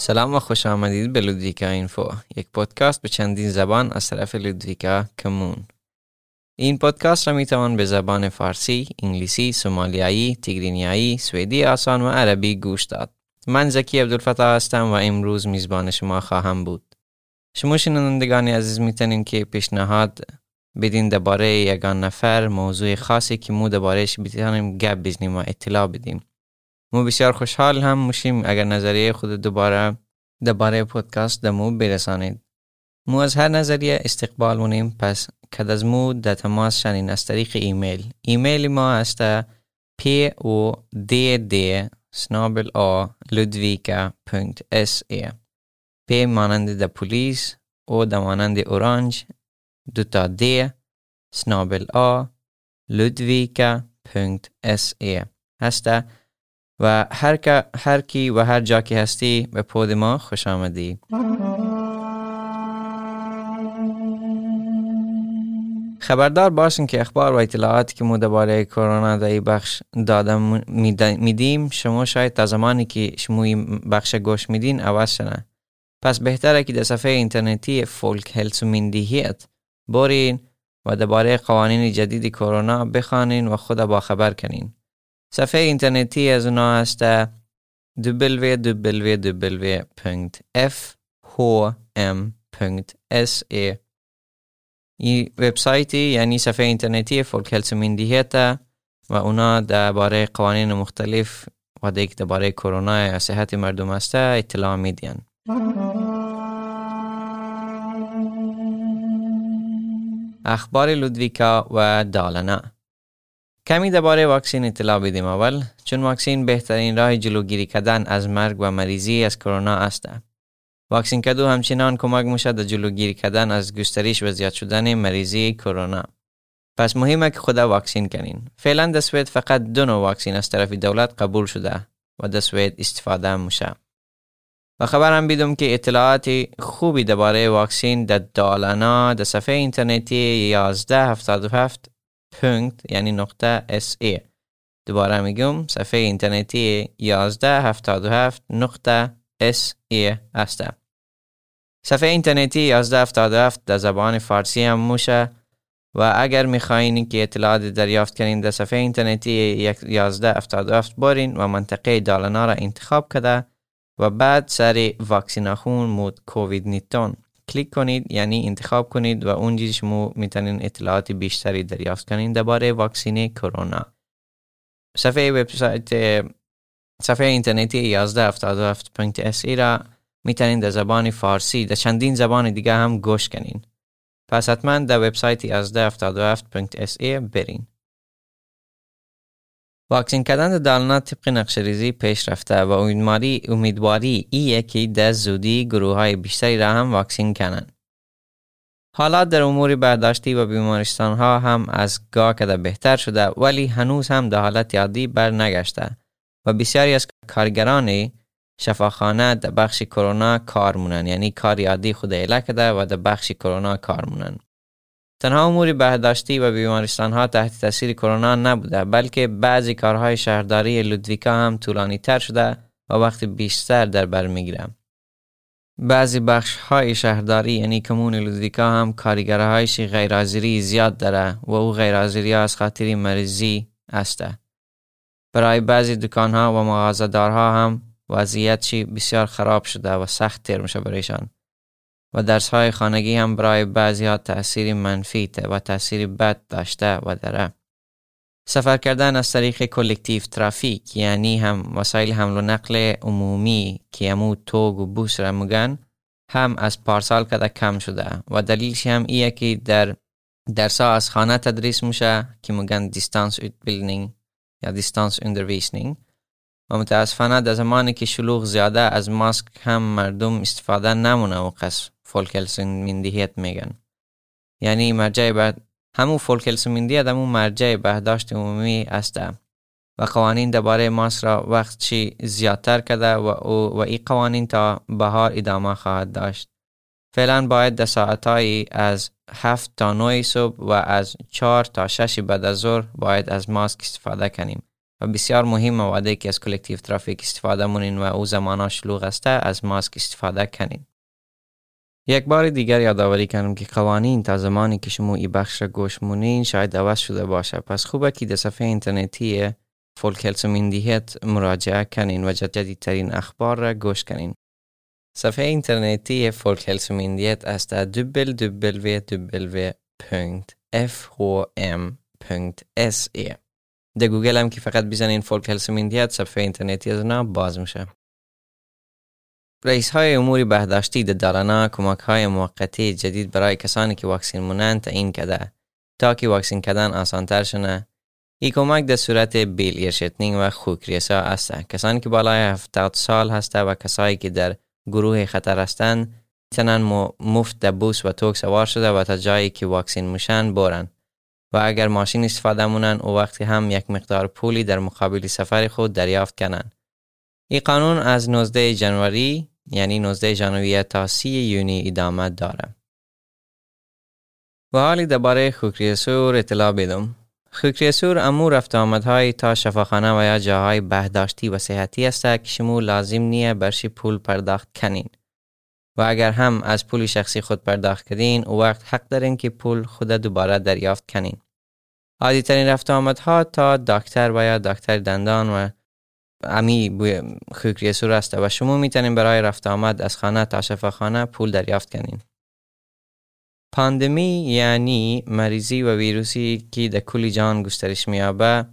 سلام و خوش آمدید به لودویکا اینفو یک پادکست به چندین زبان از طرف لودویکا کمون این پادکست را می توان به زبان فارسی، انگلیسی، سومالیایی، تیگرینیایی، سوئدی آسان و عربی گوش داد. من زکی عبدالفتاح هستم و امروز میزبان شما خواهم بود. شما شنوندگان عزیز می‌تونین که پیشنهاد بدین درباره یگان نفر موضوع خاصی که مو دربارهش بتونیم گپ بزنیم و اطلاع بدیم. مو بسیار خوشحال هم میشیم اگر نظریه خود دوباره درباره پادکست دمو برسانید. مو از هر نظریه استقبال مونیم پس کد از مو در تماس شنین از طریق ایمیل. ایمیل ما است p o d d snabel a ludvika.se p مانند در پلیس او در مانند اورانج دو تا د snabel a ludvika.se هسته و هر, هر کی و هر جا که هستی به پود ما خوش آمدی. خبردار باشین که اخبار و اطلاعاتی که ما درباره کرونا در این بخش دادم میدیم شما شاید تا زمانی که شما این بخش گوش میدین عوض شنه پس بهتره که در صفحه اینترنتی فولک هلس و مندیهیت برین و درباره قوانین جدید کرونا بخوانین و خود با خبر کنین. صفحه اینترنتی از اونا هست www.fhm.se این وبسایتی یعنی صفحه اینترنتی فولک هلس مندیهیت و اونا درباره قوانین مختلف و دیگه درباره کرونا صحت مردم است اطلاع میدین. اخبار لودویکا و دالنا. کمی درباره واکسین اطلاع بدیم. اول چون واکسین بهترین راه جلوگیری کردن از مرگ و مریضی از کرونا است. واکسین کدو همچنان کمک میشه در جلوگیری کردن از گسترش و زیاد شدن مریضی کرونا. پس مهمه که خدا واکسین کنین. فعلا در سوید فقط دو نوع واکسین از طرف دولت قبول شده و در سوید استفاده میشه. و خبرم بیدم که اطلاعات خوبی درباره واکسین در دالنا در صفحه اینترنتی 1177 punkt یعنی نقطه se دوباره میگم صفحه اینترنتی 1177 نقطه se است. صفحه اینترنتی 1177 در زبان فارسی هم موشه و اگر می‌خواین که اطلاعات دریافت کنین در صفحه اینترنتی 1177 بارین و منطقه دالنا را انتخاب کرده و بعد سر واکسیناخون مود کووید 19 کلیک کنید یعنی انتخاب کنید و اونجا شما می‌تونین اطلاعات بیشتری دریافت کنید درباره واکسین کرونا. صفحه وبسایت صفحه اینترنتی 1177.se را می‌تونین در زبان فارسی در چندین زبان دیگه هم گوش کنین. پس حتما در وبسایت 1177.se برین. واکسین کردن دالنا طبق نقش ریزی پیش رفته و امیدواری امیدواری ایه که در زودی گروه های بیشتری را هم واکسین کنن. حالات در امور برداشتی و بیمارستان ها هم از گاه کده بهتر شده ولی هنوز هم در حالت یادی بر نگشته و بسیاری از کارگران شفاخانه در بخش کرونا کار مونن یعنی کار یادی خود اله کده و در بخش کرونا کار مونن. تنها امور بهداشتی و بیمارستان ها تحت تاثیر کرونا نبوده بلکه بعضی کارهای شهرداری لودویکا هم طولانی تر شده و وقت بیشتر در بر می‌گیره. بعضی بخش های شهرداری یعنی کمون لودویکا هم کارگرهایش غیرحاضری زیاد داره و او غیرحاضری از خاطر مریضی است. برای بعضی دکان ها و مغازدارها هم وضعیت بسیار خراب شده و سخت تر میشه برایشان. و درس های خانگی هم برای بعضی ها تأثیر منفی و تأثیر بد داشته و داره. سفر کردن از طریق kollektivtrafik یعنی هم وسایل حمل و نقل عمومی که امو tåg و buss را مگن هم از پارسال کده کم شده و دلیلش هم ایه که در درس ها از خانه تدریس میشه که مگن distansutbildning یا distansundervisning و متاسفانه در زمانی که شلوغ زیاده از ماسک هم مردم استفاده نمونه و قصف myndighet میگن یعنی مرجع بعد همون Folkhälsomyndigheten همون مرجع بهداشت عمومی است و قوانین درباره ماسک را وقت چی زیادتر کرده و, و این قوانین تا بهار ادامه خواهد داشت. فعلا باید در ساعتهایی از هفت تا 9 صبح و از چهار تا شش بعد از ظهر باید از ماسک استفاده کنیم. و بسیار مهم مواده که از kollektivtrafik استفاده مونین و او زمانا شلوغ است از ماسک استفاده کنین یک بار دیگر یادآوری کنم که قوانین تا زمانی که شما ای بخش را گوش مونین شاید عوض شده باشه. پس خوبه که در صفحه اینترنتی فولک هلس مراجعه کنین و جدیدترین اخبار را گوش کنین. صفحه اینترنتی فولک هلس است www.fhm.se در گوگل هم که فقط بزنین فولک هلس صفحه اینترنتی از اونا باز میشه. رئیس های امور بهداشتی در دارانا کمک های موقتی جدید برای کسانی که واکسین مونند تعیین کرده تا که واکسین کردن آسانتر شنه این کمک در صورت بیل ایرشتنینگ و خوکریسا است. کسانی که بالای 70 سال هسته و کسایی که در گروه خطر هستند می‌تونن مفت در بوس و توک سوار شده و تا جایی که واکسین میشن برن. و اگر ماشین استفاده مونن او وقتی هم یک مقدار پولی در مقابل سفر خود دریافت کنن. این قانون از 19 جنوری یعنی 19 ژانویه تا 30 یونی ادامه داره. و حالی درباره خوکریسور اطلاع بدم. خوکریسور امور رفت آمدهای تا شفاخانه و یا جاهای بهداشتی و صحتی است که شما لازم نیه برشی پول پرداخت کنین. و اگر هم از پول شخصی خود پرداخت کردین او وقت حق دارین که پول خود دوباره دریافت کنین. عادی ترین رفت آمدها تا دکتر و یا دکتر دندان و امی بوی خوکریسور است و شما می‌تونین برای رفت آمد از خانه تا شفاخانه پول دریافت کنین. پاندمی یعنی مریضی و ویروسی که در کل جان گسترش میابه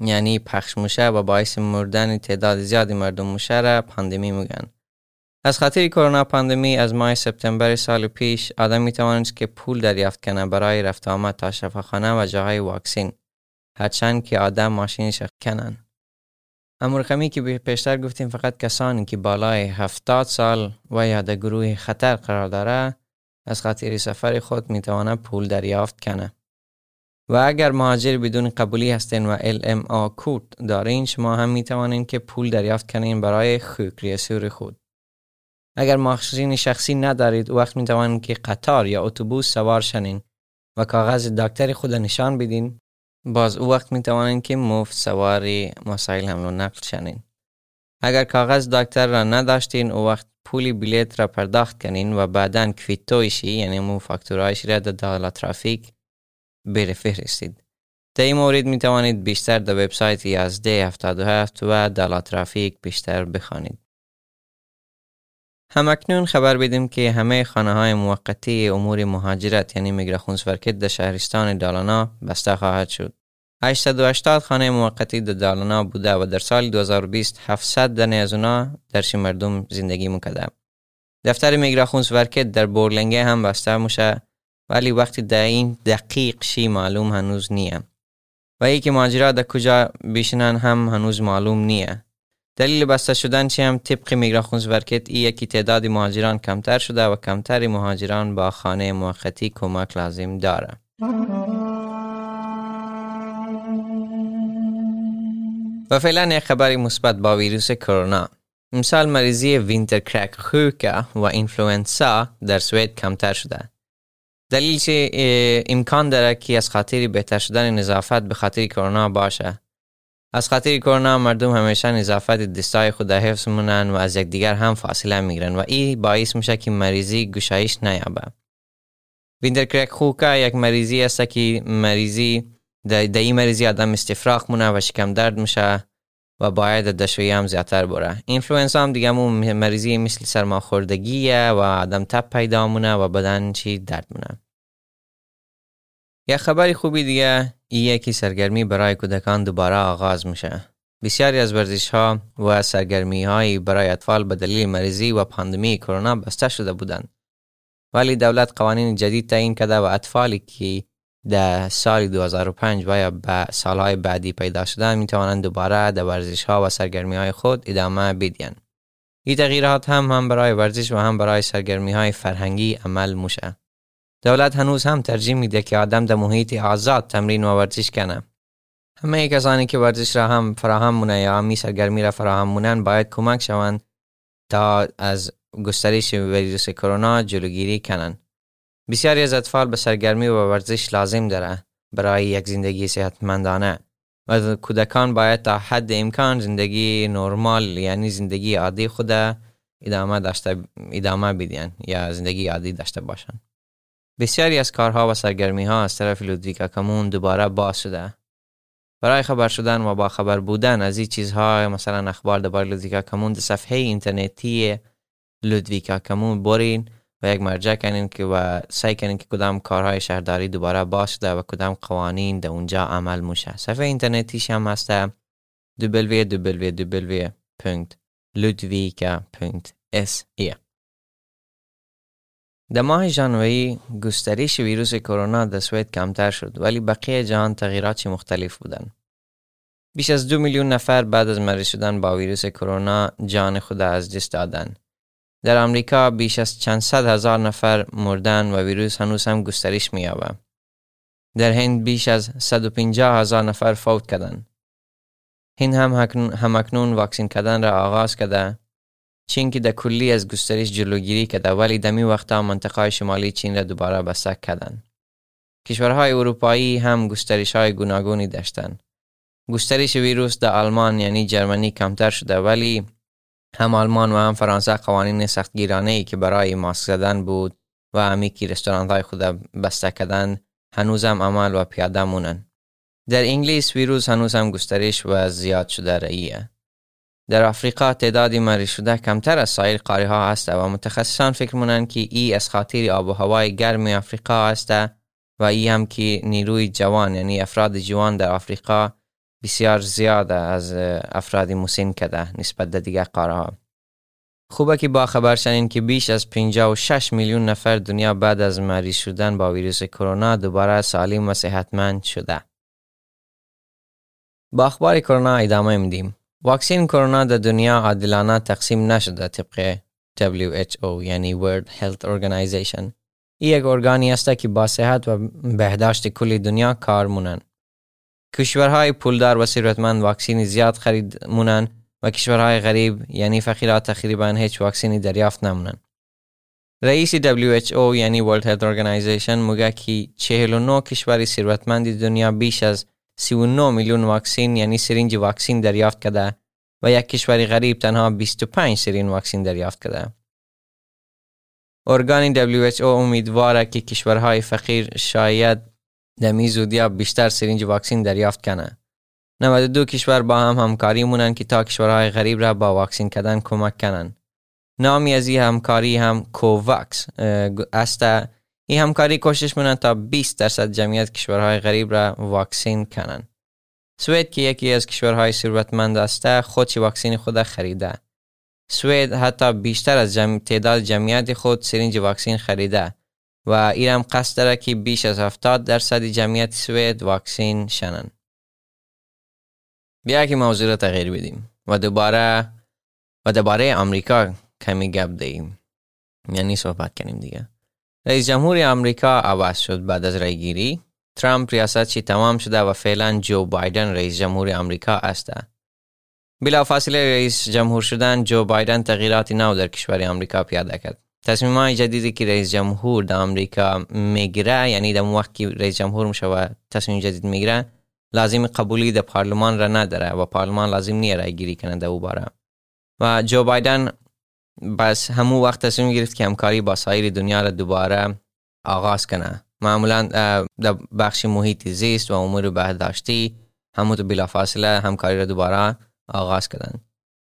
یعنی پخش موشه و باعث مردن تعداد زیادی مردم موشه را پاندمی میگن. از خاطر کرونا پاندمی از ماه سپتامبر سال پیش آدم می که پول دریافت کنه برای رفت آمد تا شفاخانه و جاهای واکسین هرچند که آدم ماشینش کنن. امور رقمی که پیشتر گفتیم فقط کسانی که بالای هفتاد سال و یا در گروه خطر قرار داره از خاطر سفر خود می‌تواند پول دریافت کنه. و اگر مهاجر بدون قبولی هستین و LMA کود دارین شما هم می‌توانین که پول دریافت کنین برای خوک خود. اگر ماشین شخصی ندارید وقت می‌توانین که قطار یا اتوبوس سوار شنین و کاغذ دکتر خود نشان بدین باز او وقت می توانید که مفت سواری مسائل حمل و نقل شنین. اگر کاغذ دکتر را نداشتین او وقت پولی بلیت را پرداخت کنین و بعدا کویتویشی یعنی مو فاکتورایش را در دالا ترافیک بره فهرستید. در این مورد می توانید بیشتر در وبسایت یازده 77 و دالا ترافیک بیشتر بخوانید. همکنون خبر بدیم که همه خانه های موقتی امور مهاجرت یعنی میگرخون سورکت در شهرستان دالانا بسته خواهد شد. 880 خانه موقتی در دالانا بوده و در سال 2020 700 دنه از اونا درش مردم زندگی می‌کرده. دفتر میگرخون سورکت در بورلنگه هم بسته موشه ولی وقتی در این دقیق شی معلوم هنوز نیه. و ای که مهاجرات در کجا بیشنن هم هنوز معلوم نیه. دلیل بسته شدن چی هم طبق میگراخونز ورکت ایه که تعداد مهاجران کمتر شده و کمتر مهاجران با خانه موقتی کمک لازم داره. و فعلا یک خبری مثبت با ویروس کرونا. مثال مریضی vinterkräksjuka و influensa در سوئد کمتر شده. دلیل امکان داره که از خاطر بهتر شدن نظافت به خاطر کرونا باشه. از خاطر کرونا مردم همیشه نظافت دستای خود حفظ مونن و از یکدیگر هم فاصله می‌گیرن و این باعث میشه که مریضی گشایش نیابه. vinterkräksjuka یک مریضی است که مریضی در این مریضی آدم استفراغ مونه و شکم درد میشه و باید دشویی هم زیادتر بره. اینفلوئنزا هم دیگه مریضی مثل سرماخوردگیه و آدم تب پیدا مونه و بدن چی درد مونه. یک خبری خوبی دیگه ایه که سرگرمی برای کودکان دوباره آغاز میشه. بسیاری از ورزش ها و سرگرمی های برای اطفال به دلیل مریضی و پاندمی کرونا بسته شده بودند. ولی دولت قوانین جدید تعیین کرده و اطفالی که در سال 2005 و یا به سالهای بعدی پیدا شدن می توانند دوباره در ورزش ها و سرگرمی های خود ادامه بدین. این تغییرات هم هم برای ورزش و هم برای سرگرمی های فرهنگی عمل موشه. دولت هنوز هم ترجیح میده که آدم در محیط آزاد تمرین و ورزش کنه. همه کسانی که ورزش را هم فراهم مونه یا همی سرگرمی را فراهم مونن باید کمک شوند تا از گسترش ویروس کرونا جلوگیری کنند. بسیاری از اطفال به سرگرمی و ورزش لازم داره برای یک زندگی صحتمندانه. و کودکان باید تا حد امکان زندگی نرمال یعنی زندگی عادی خود ادامه داشته ادامه بدین یا زندگی عادی داشته باشند. بسیاری از کارها و سرگرمی ها از طرف لودویکا کمون دوباره باز شده. برای خبر شدن و با خبر بودن از این چیزها مثلا اخبار درباره لودویکا کمون در صفحه اینترنتی لودویکا کمون برین و یک مرجع کنین که و سعی کنین که کدام کارهای شهرداری دوباره باز شده و کدام قوانین در اونجا عمل موشه. صفحه اینترنتیش هم هست www.ludvika.se در ماه ژانویه گسترش ویروس کرونا در سوئد کمتر شد ولی بقیه جهان تغییرات مختلف بودند. بیش از دو میلیون نفر بعد از مریض شدن با ویروس کرونا جان خود از دست دادند. در آمریکا بیش از چند صد هزار نفر مردن و ویروس هنوز هم گسترش می‌یابد. در هند بیش از 150 هزار نفر فوت کردند. هند هم همکنون واکسین کردن را آغاز کرده چین که در کلی از گسترش جلوگیری کرده ولی دمی وقتا منطقه شمالی چین را دوباره بسته کردند. کشورهای اروپایی هم گسترش های گوناگونی داشتند. گسترش ویروس در آلمان یعنی جرمنی کمتر شده ولی هم آلمان و هم فرانسه قوانین سختگیرانه ای که برای ماسک زدن بود و همی که رستوران های خود بسته کردن هنوز هم عمل و پیاده مونن. در انگلیس ویروس هنوز هم گسترش و زیاد شده رئیه. در آفریقا تعدادی مریض شده کمتر از سایر قاره ها است و متخصصان فکر مونند که ای از خاطر آب و هوای گرم آفریقا است و ای هم که نیروی جوان یعنی افراد جوان در آفریقا بسیار زیاد از افراد مسن کده نسبت به دیگر قاره ها. خوبه که با خبر شنین که بیش از 56 میلیون نفر دنیا بعد از مریض شدن با ویروس کرونا دوباره سالم و صحتمند شده. با اخبار کرونا ادامه میدیم. واکسین کرونا در دنیا عادلانه تقسیم نشده طبق WHO یعنی World Health Organization. این یک ارگانی است که با صحت و بهداشت کل دنیا کار مونن. کشورهای پولدار و ثروتمند واکسین زیاد خرید مونن و کشورهای غریب یعنی فقیرات تقریبا هیچ واکسینی دریافت نمونن. رئیس WHO یعنی World Health Organization میگه که 49 کشور ثروتمند دنیا بیش از 39 میلیون واکسین یعنی سرینج واکسین دریافت کرده و یک کشور غریب تنها 25 سرین واکسین دریافت کرده. ارگان WHO امیدواره که کشورهای فقیر شاید دمی زودیا بیشتر سرینج واکسین دریافت کنه. 92 کشور با هم همکاری مونن که تا کشورهای غریب را با واکسین کردن کمک کنن. نامی از این همکاری هم کوواکس است این همکاری کوشش مونن تا 20 درصد جمعیت کشورهای غریب را واکسین کنن. سوئد که یکی از کشورهای ثروتمند است خودش واکسین خود خریده. سوئد حتی بیشتر از جمع... تعداد جمعیت خود سرینج واکسین خریده و ایرم قصد داره که بیش از 70 درصد جمعیت سوئد واکسین شنن. بیا که موضوع را تغییر بدیم و دوباره و دوباره آمریکا کمی گپ دهیم یعنی صحبت کنیم دیگه رئیس جمهور آمریکا عوض شد بعد از گیری. ترامپ ریاستش تمام شده و فعلا جو بایدن رئیس جمهور آمریکا است. بلا فاصله رئیس جمهور شدن جو بایدن تغییراتی نو در کشور آمریکا پیاده کرد. تصمیم های جدیدی که رئیس جمهور در آمریکا می‌گیره یعنی در وقت که رئیس جمهور میشه و تصمیم جدید می‌گیره لازم قبولی در پارلمان را نداره و پارلمان لازم نیه رای گیری کنه در او باره. و جو بایدن بس همو وقت تصمیم گرفت که همکاری با سایر دنیا را دوباره آغاز کنه معمولا در بخش محیط زیست و امور بهداشتی همو تو بلافاصله همکاری را دوباره آغاز کردن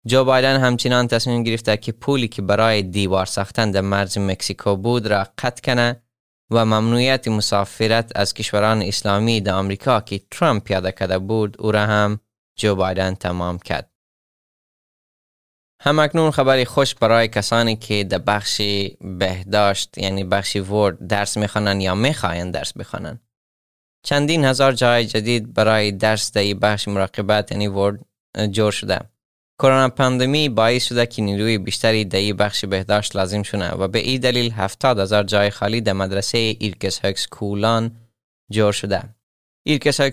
جو بایدن همچنان تصمیم گرفته که پولی که برای دیوار ساختن در مرز مکسیکو بود را قطع کنه و ممنوعیت مسافرت از کشوران اسلامی در آمریکا که ترامپ پیاده کرده بود او را هم جو بایدن تمام کرد. همکنون خبری خوش برای کسانی که در بخش بهداشت یعنی بخش ورد درس می‌خوانند یا می‌خواهند درس بخوانند. چندین هزار جای جدید برای درس در بخش مراقبت یعنی ورد جور شده. کرونا پاندمی باعث شده که نیروی بیشتری در بخش بهداشت لازم شده و به این دلیل هفتاد هزار جای خالی در مدرسه yrkeshögskolan جور شده.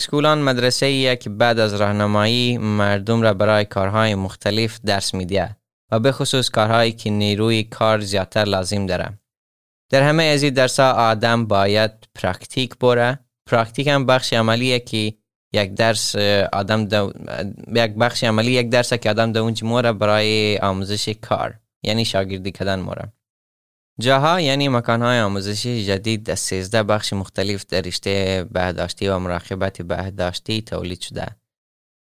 skolan مدرسه ایه که بعد از راهنمایی مردم را برای کارهای مختلف درس میده و به خصوص کارهایی که نیروی کار زیادتر لازم داره. در همه از این درس آدم باید praktik بره. پرکتیک هم بخش عملیه که یک درس آدم. یک بخش عملی یک درس که آدم در اونجا موره برای آموزش کار یعنی شاگردی کردن موره جاها یعنی مکانهای آموزشی جدید در 13 بخش مختلف در رشته بهداشتی و مراقبت بهداشتی تولید شده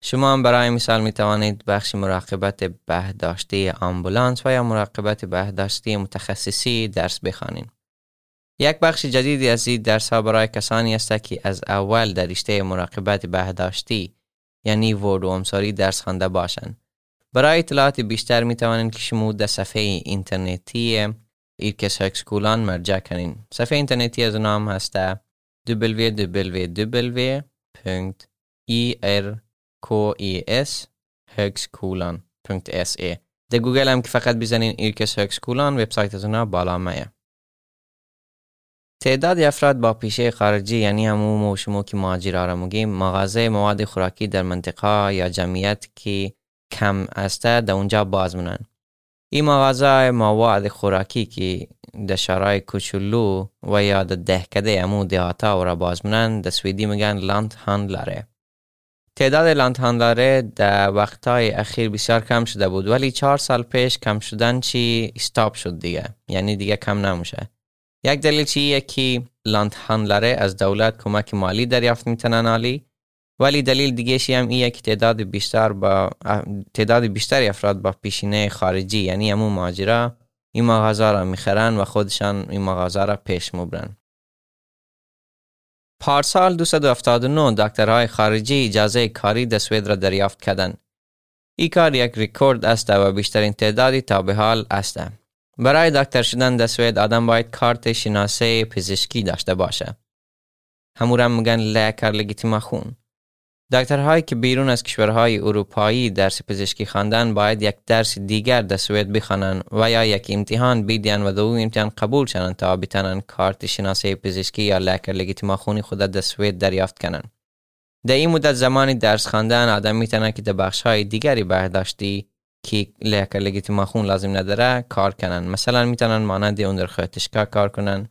شما هم برای مثال می توانید بخش مراقبت بهداشتی آمبولانس و یا مراقبت بهداشتی متخصصی درس بخوانید. یک بخش جدیدی از این درس ها برای کسانی است که از اول در رشته مراقبت بهداشتی یعنی vård och omsorg درس خوانده باشند. برای اطلاعات بیشتر می توانید که شما در صفحه اینترنتی مرجع کنین. صفحه اینترنتی از نام هست www.yrkeshogskolan.se در گوگل هم که فقط بزنین yrkeshögskolan وبسایت اونا بالا میه تعداد افراد با پیشه خارجی یعنی همون و شما که مهاجر را میگیم مغازه مواد خوراکی در منطقه یا جمعیت که کم است در اونجا باز مونن این مغازه مواد خوراکی که در شرای کوچولو و یا در دهکده امو دهاتا و را باز مونن در سویدی میگن لاند هاندلره تعداد لانتهانداره در وقتهای اخیر بسیار کم شده بود ولی چهار سال پیش کم شدن چی استاپ شد دیگه یعنی دیگه کم نموشه یک دلیل چیه که لانتهاندلره از دولت کمک مالی دریافت می‌تونن عالی ولی دلیل دیگه شی هم ایه که تعداد بیشتر با تعداد بیشتری افراد با پیشینه خارجی یعنی همون ماجرا این مغازه را می‌خرن و خودشان این مغازه را پیش مبرن پارسال 279 دکترهای خارجی اجازه کاری در سوید را دریافت کردند. این کار یک ریکورد است و بیشترین تعدادی تا به حال است. برای دکتر شدن در سوید آدم باید کارت شناسه پزشکی داشته باشه. همورم میگن لیکر خون. دکترهایی که بیرون از کشورهای اروپایی درس پزشکی خواندن باید یک درس دیگر در سوئد بخوانند و یا یک امتحان بیدین و دو امتحان قبول شوند تا بتانن کارت شناسه پزشکی یا لکر خونی خود در سوئد دریافت کنند. در این مدت زمانی درس خواندن آدم می‌تونه که در بخش های دیگری برداشتی که لکر خون لازم نداره کار کنن مثلا می‌تونن مانند در کار کنن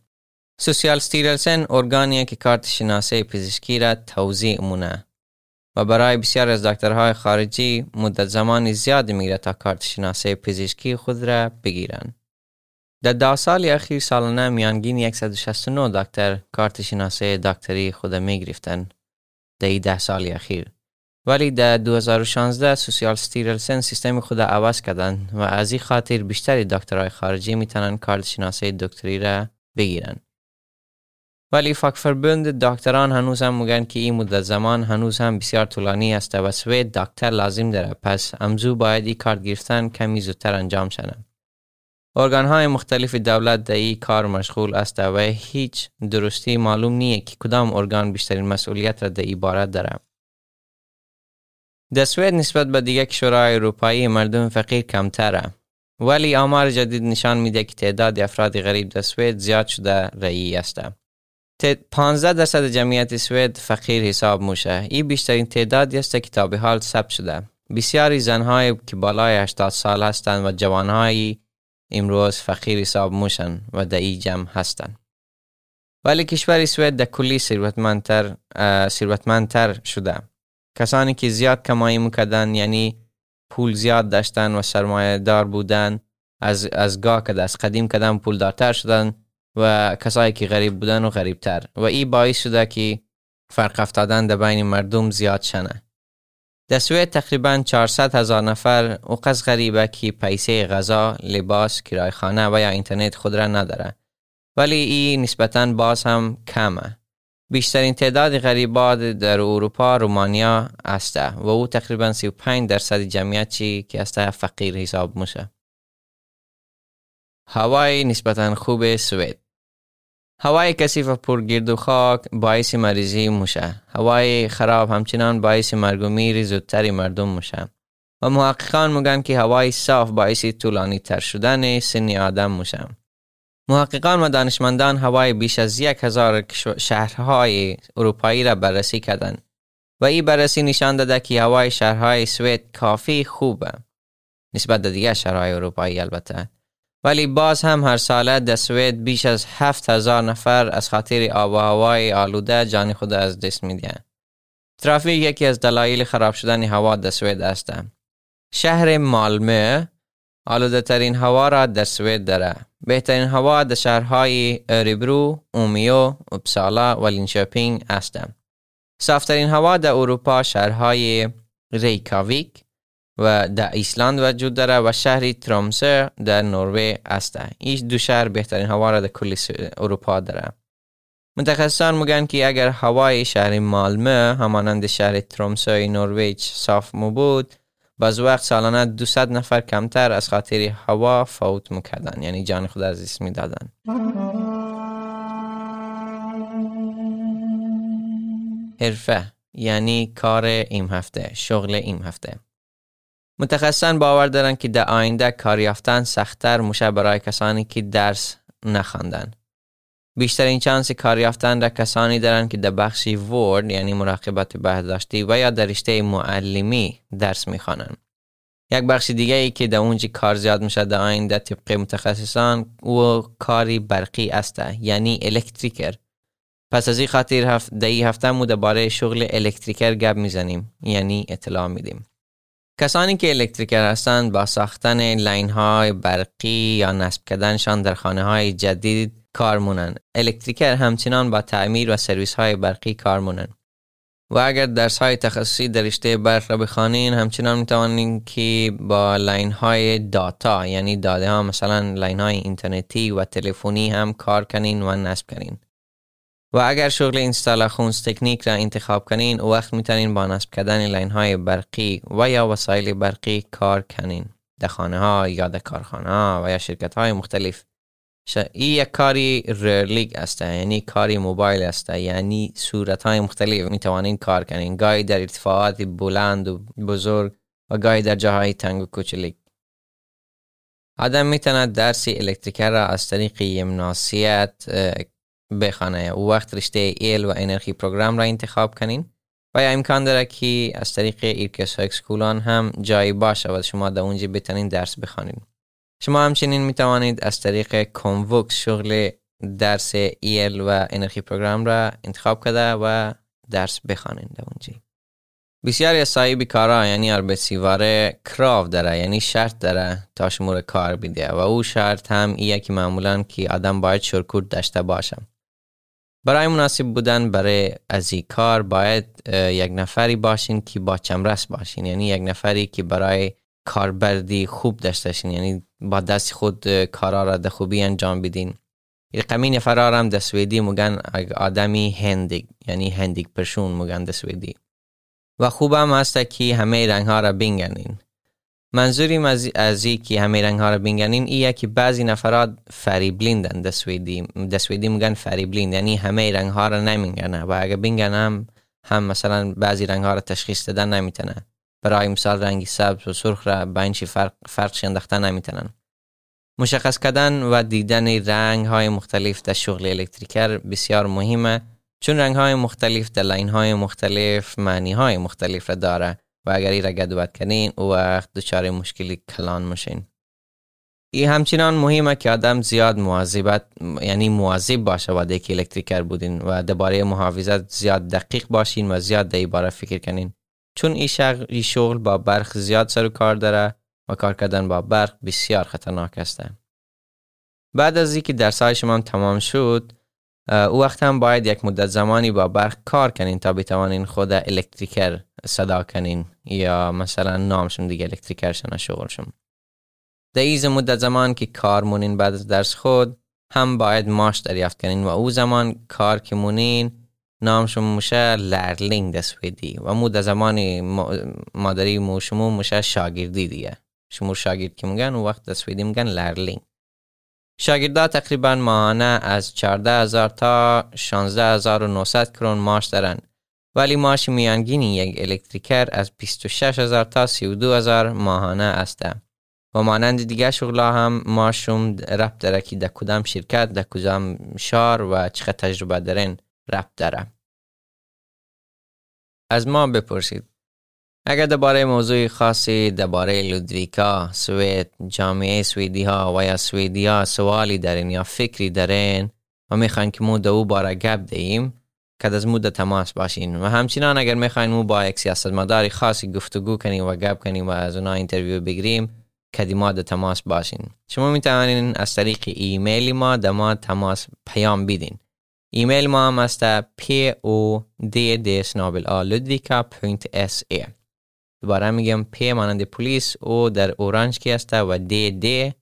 سوسیال ستیرلسن ارگانیه که کارت شناسه پزشکی را توضیح مونه و برای بسیار از دکترهای خارجی مدت زمانی زیاد میره تا کارت شناسه پزشکی خود را بگیرن. در ده سال اخیر سالانه میانگین 169 دکتر کارت شناسه دکتری خود می گرفتن در این ده سال اخیر. ولی در 2016 سوسیال ستیرلسن سیستم خود عوض کردن و از این خاطر بیشتری دکترهای خارجی می‌تونن کارت شناسه دکتری را بگیرن. ولی فاکفربند دکتران هنوز هم میگن که این مدت زمان هنوز هم بسیار طولانی است و سوید دکتر لازم داره پس امزو باید این کارت گرفتن کمی زودتر انجام شنن. ارگان های مختلف دولت در این کار مشغول است و هیچ درستی معلوم نیه که کدام ارگان بیشترین مسئولیت را در عبارت داره. در سوید نسبت به دیگه کشورهای اروپایی مردم فقیر کمتره ولی آمار جدید نشان میده که تعداد افراد غریب در سوید زیاد شده رئی است. 15 درصد جمعیت سوئد فقیر حساب موشه. این بیشترین تعدادی است که تا به حال ثبت شده. بسیاری زنهای که بالای 80 سال هستند و جوانهایی امروز فقیر حساب موشن و در جمع هستند. ولی کشور سوئد در کلی ثروتمندتر ثروتمندتر شده. کسانی که زیاد کمایی می‌کردن یعنی پول زیاد داشتن و سرمایه دار بودن از از گاه که از قدیم کدم پول دارتر شدن. و کسایی که غریب بودن و غریب تر و این باعث شده که فرق افتادن در بین مردم زیاد شنه. در سوئد تقریبا 400 هزار نفر اوقز غریبه که پیسه غذا، لباس، کرای خانه و یا اینترنت خود را نداره. ولی این نسبتا باز هم کمه. بیشترین تعداد غریبات در اروپا رومانیا است و او تقریبا 35 درصد جمعیت چی که است فقیر حساب میشه. هوای نسبتا خوب سوئد هوای کثیف و پرگرد و خاک باعث مریضی موشه. هوای خراب همچنان باعث مرگ و میر زودتری مردم موشه. و محققان میگن که هوای صاف باعث طولانی تر شدن سن آدم موشه. محققان و دانشمندان هوای بیش از یک هزار شهرهای اروپایی را بررسی کردند و این بررسی نشان داده که هوای شهرهای سوئد کافی خوبه نسبت به دیگر شهرهای اروپایی البته ولی باز هم هر ساله در سوئد بیش از هفت هزار نفر از خاطر آب و هوای آلوده جان خود از دست میدن. ترافیک یکی از دلایل خراب شدن هوا در سوئد است. شهر مالمه آلوده ترین هوا را در سوئد داره. بهترین هوا در شهرهای ریبرو، اومیو، اپسالا و لینشاپینگ است. صافترین هوا در اروپا شهرهای ریکاویک و در ایسلند وجود داره و شهری ترامسه در نروژ است. این دو شهر بهترین هوا را در کل اروپا داره. متخصصان میگن که اگر هوای شهر مالمه همانند شهر ترومسوی نروژ صاف مو بود باز وقت سالانه 200 نفر کمتر از خاطر هوا فوت می‌کردن یعنی جان خود از اسم می‌دادن حرفه یعنی کار این هفته شغل این هفته متخصصان باور دارن که در آینده کار یافتن سختتر میشه برای کسانی که درس نخواندن. بیشترین چانس کار یافتن را کسانی دارند که در بخشی ورد یعنی مراقبت بهداشتی و یا در رشته معلمی درس می‌خوانند. یک بخش دیگه ای که در اونجا کار زیاد میشه در آینده طبق متخصصان او کاری برقی است یعنی elektriker. پس از این خاطر هفت این هفته مو درباره شغل elektriker گپ می‌زنیم یعنی اطلاع میدیم. کسانی که elektriker هستند با ساختن لاین های برقی یا نصب کردنشان در خانه های جدید کار elektriker همچنان با تعمیر و سرویس های برقی کار و اگر درس های تخصصی در رشته برق را بخوانین همچنان می‌توانین که با لاین های data یعنی داده ها مثلا لاین های اینترنتی و تلفنی هم کار کنین و نصب کنین و اگر شغل installationsteknik را انتخاب کنین او وقت می‌تونین با نصب کردن لاین های برقی و یا وسایل برقی کار کنین. در خانه ها یا در کارخانه ها و یا شرکت های مختلف این یک کاری rörlig است یعنی کاری موبایل است یعنی صورت های مختلف می توانین کار کنین. گاهی در ارتفاعات بلند و بزرگ و گاهی در جاهای تنگ و کوچلیک آدم می‌تواند درس elektriker را از طریق gymnasiet بخوانه او وقت رشته el och energiprogram را انتخاب کنین و یا امکان داره که از طریق yrkesskolan هم جایی باشه و شما در اونجا بتونین درس بخوانین شما همچنین می توانید از طریق Komvux شغل درس el och energiprogram را انتخاب کرده و درس بخوانید در اونجا. بسیاری از صاحب کارا یعنی سیواره کراف داره یعنی شرط داره تا شمور کار بیده و او شرط هم ایه که معمولا که آدم باید شرکود داشته باشه. برای مناسب بودن برای از این کار باید یک نفری باشین که با چمرس باشین. یعنی یک نفری که برای کاربردی خوب داشتشین یعنی با دست خود کارا را ده خوبی انجام بدین. رقمی نفرار هم ده سویدی مگن آدمی händig یعنی händig person مگن ده سویدی و خوب هم هست که همه رنگ ها را بینگنین. منظوریم از ای که همه رنگ ها را بینگنین ایه که بعضی نفرات färgblind ان ده سویدی مگن färgblind یعنی همه رنگ ها را نمینگنه و اگه بینگنم هم مثلا بعضی رنگ ها را تشخیص دادن نمیتنه برای مثال رنگی سبز و سرخ را به این فرق فرقش انداخته نمی‌تونن مشخص کردن و دیدن رنگ های مختلف در شغل elektriker بسیار مهمه چون رنگ های مختلف در لاین های مختلف معنی های مختلف را داره. و اگر این را گدوبت کنین او وقت دچار مشکلی کلان میشین این همچنان مهمه که آدم زیاد مواظبت یعنی مواظب باشه و که elektriker بودین و درباره محافظت زیاد دقیق باشین و زیاد در باره فکر کنین چون این شغل, شغل با برق زیاد سر و کار داره و کار کردن با برق بسیار خطرناک است. بعد از اینکه درس شما تمام شد او وقت هم باید یک مدت زمانی با برق کار کنین تا بتوانین خود elektriker صدا کنین یا مثلا نامشون دیگه elektriker شنا شغلشون در ای مدت زمان که کار مونین بعد از درس خود هم باید معاش دریافت کنین و او زمان کار که مونین نامشون موشه lärling ده سویدی و مو در زمان مادری مو شمو موشه شاگردی دیگه. شمو شاگرد که میگن وقت دسویدی میگن لرلینگ. شاگردا تقریبا ماهانه از 14 هزار تا 16 هزار و 900 کرون ماش دارن. ولی ماش میانگینی یک الکتریکر از 26 هزار تا 32 هزار ماهانه است. و مانند دیگه شغلا هم ماشوم ربط داره که در کدام شرکت در کدام شار و چقدر تجربه دارن ربط داره. از ما بپرسید. اگر درباره موضوع خاصی درباره لودویکا سوید جامعه سویدی ها و یا سویدی ها سوالی دارین یا فکری دارین و می‌خواین که ما درباره گپ دهیم کد ازمو د تماس باشین. و همچنان اگر می‌خواین مو با یک سیاستمداری خاصی گفتگو کنیم و گپ کنیم و از اونا intervju بگیریم کد ما در تماس باشین. شما می توانین از طریق ایمیل ما در ما تماس پیام بیدین ایمیل ما هم است p o d d دوباره میگم p مانند پلیس او در اورانج کی است و d d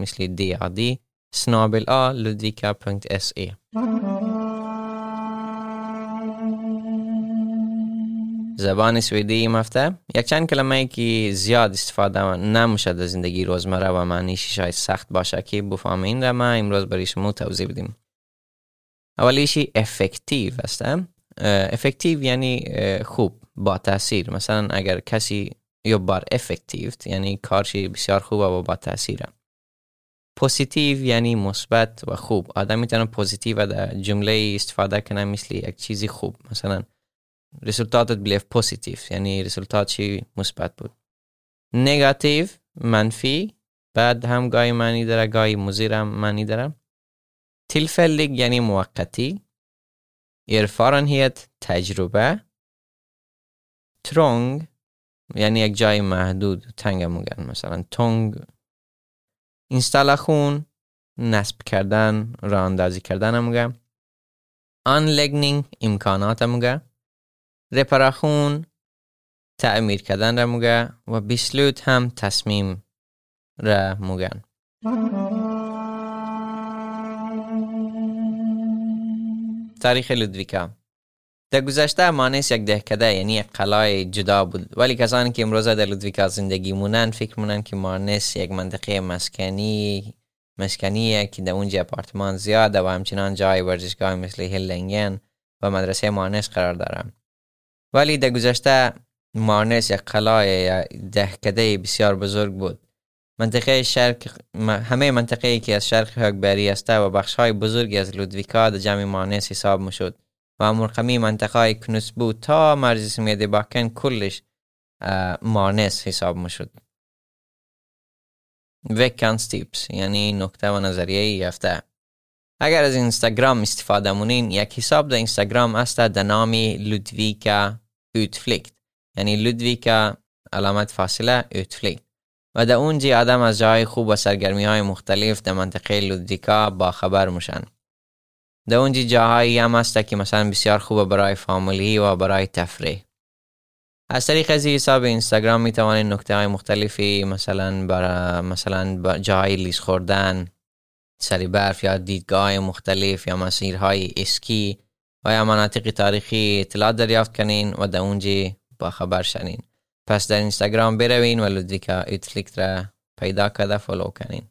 مثل دی عادی سنابل آ ludvika.se زبان سویدی این هفته. یک چند کلمه که زیاد استفاده نمیشه در زندگی روزمره و معنیش شاید سخت باشه که بفهمین را ما امروز برای شما توضیح بدیم. اولیشی effektiv است effektiv یعنی خوب. با تاثیر مثلا اگر کسی jobbar effektiv یعنی کارشی بسیار خوب و با تاثیره positiv یعنی مثبت و خوب. آدم می‌تونه positiv در جمله استفاده کنه مثل یک چیزی خوب. مثلا resultatet blev positivt یعنی resultat چی مثبت بود. negativ منفی. بعد هم گاهی معنی داره گاهی مزیر هم معنی داره. تلفلگ یعنی موقتی. ارفارنهیت تجربه. ترونگ یعنی یک جای محدود تنگ میگن مثلا تونگ. اینستالاخون نصب کردن راه اندازی کردن هم میگن آنلگنینگ امکانات هم رپاراسjon تعمیر کردن را موگه و بیسلوت هم تصمیم را موگن تاریخ لودویکا. در گذشته مانیس یک دهکده یعنی یک قلای جدا بود. ولی کسانی که امروزه در لودویکا زندگی مونن فکر مونن که مانیس یک منطقه مسکنی مسکنیه که در اونجا اپارتمان زیاده و همچنان جای ورزشگاه مثل هیلنگن و مدرسه مانیس قرار دارن. ولی در گذشته مارنس یک قلعه یا دهکده بسیار بزرگ بود. منطقه شرق همه منطقه که از شرق هاگبری است و بخش های بزرگی از لودویکا در جمع مارنس حساب می‌شد. و مرقمی منطقه های بود تا مرز سمیده باکن کلش مارنس حساب می‌شد. وکانس تیپس یعنی نکته و نظریه یافته. اگر از اینستاگرام استفاده مونین یک حساب در اینستاگرام است در نامی لودویکا اوتفلیکت یعنی لودویکا علامت فاصله اوتفلیکت. و در اونجا آدم از جای خوب و سرگرمی های مختلف در منطقه لودویکا با خبر میشن. در اونجا جاهایی هم است که مثلا بسیار خوب برای فامیلی و برای تفریح از طریق از حساب اینستاگرام می توانید نکته های مختلفی مثلا برای مثلا جاهای لیز خوردن سری برف یا دیدگاه مختلف یا مسیرهای اسکی و یا مناطق تاریخی اطلاع دریافت کنین و در اونجا با خبر شنین پس در اینستاگرام بروین و لودیکا ایتفلیکت را پیدا کرده follow کنین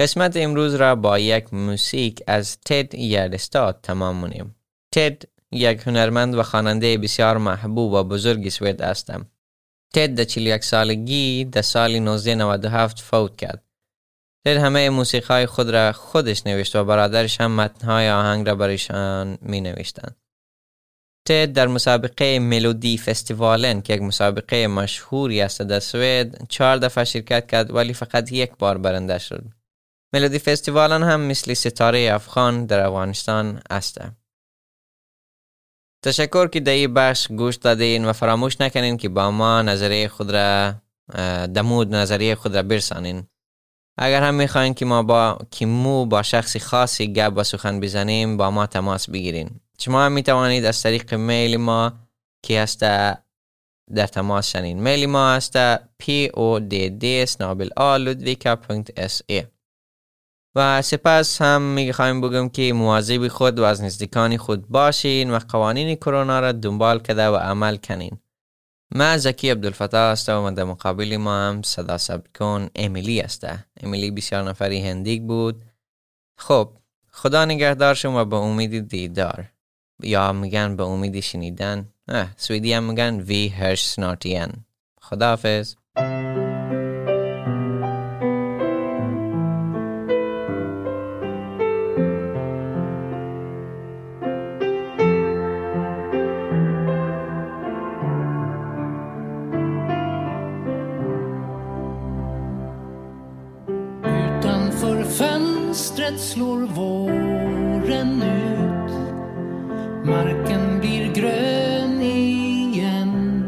قسمت امروز را با یک musik از Ted Gärdestad تمام مونیم Ted یک هنرمند و خواننده بسیار محبوب و بزرگ سوید هستم Ted در 41 سالگی در سال 1997 فوت کرد تد همه موسیقی خود را خودش نوشت و برادرش هم متنهای آهنگ را برایشان می نوشتند. تد در مسابقه ملودی فستیوالن که یک مسابقه مشهوری است در سوئد چهار دفعه شرکت کرد ولی فقط یک بار برنده شد. ملودی فستیوالن هم مثل ستاره افغان در افغانستان است. تشکر که در این بخش گوش دادین و فراموش نکنین که با ما نظریه خود را دمود نظریه خود را برسانین. اگر هم می‌خواین که ما با که مو با شخصی خاصی گپ و سخن بزنیم با ما تماس بگیرین شما هم می‌توانید از طریق میل ما که هست در تماس شنین میل ما هست p o d d ای و سپس هم می‌خوایم بگم که مواظب خود و از نزدیکان خود باشین و قوانین کرونا را دنبال کرده و عمل کنین. ما زکی عبدالفتاح است و در مقابل ما هم صدا کن امیلی است امیلی بسیار نفری هندیک بود. خب خدا نگهدار شما به امید دیدار. یا میگن به امید شنیدن. سویدی هم میگن وی هرش سنارتین خداحافظ. slår våren ut. Marken blir grön igen.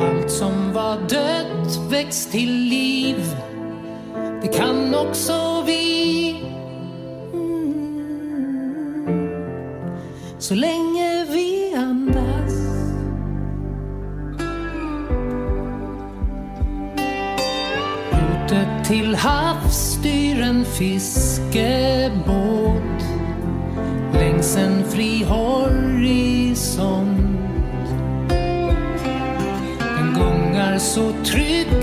Allt som var dött väcks till liv. Det kan också vi. Mm. Så länge Till havs styr en fiskebåt längs en fri horisont. Den gungar så tryggt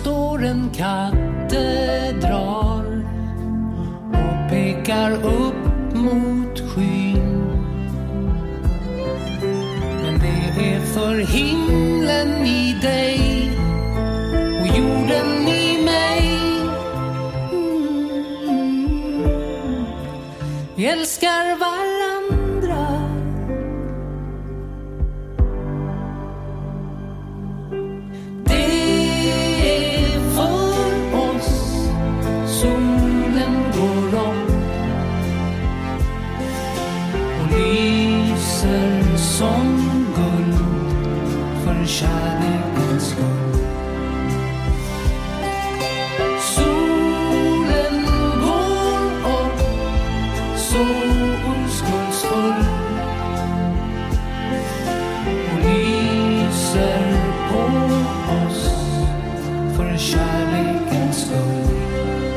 står en katedral och pekar upp kärleken skull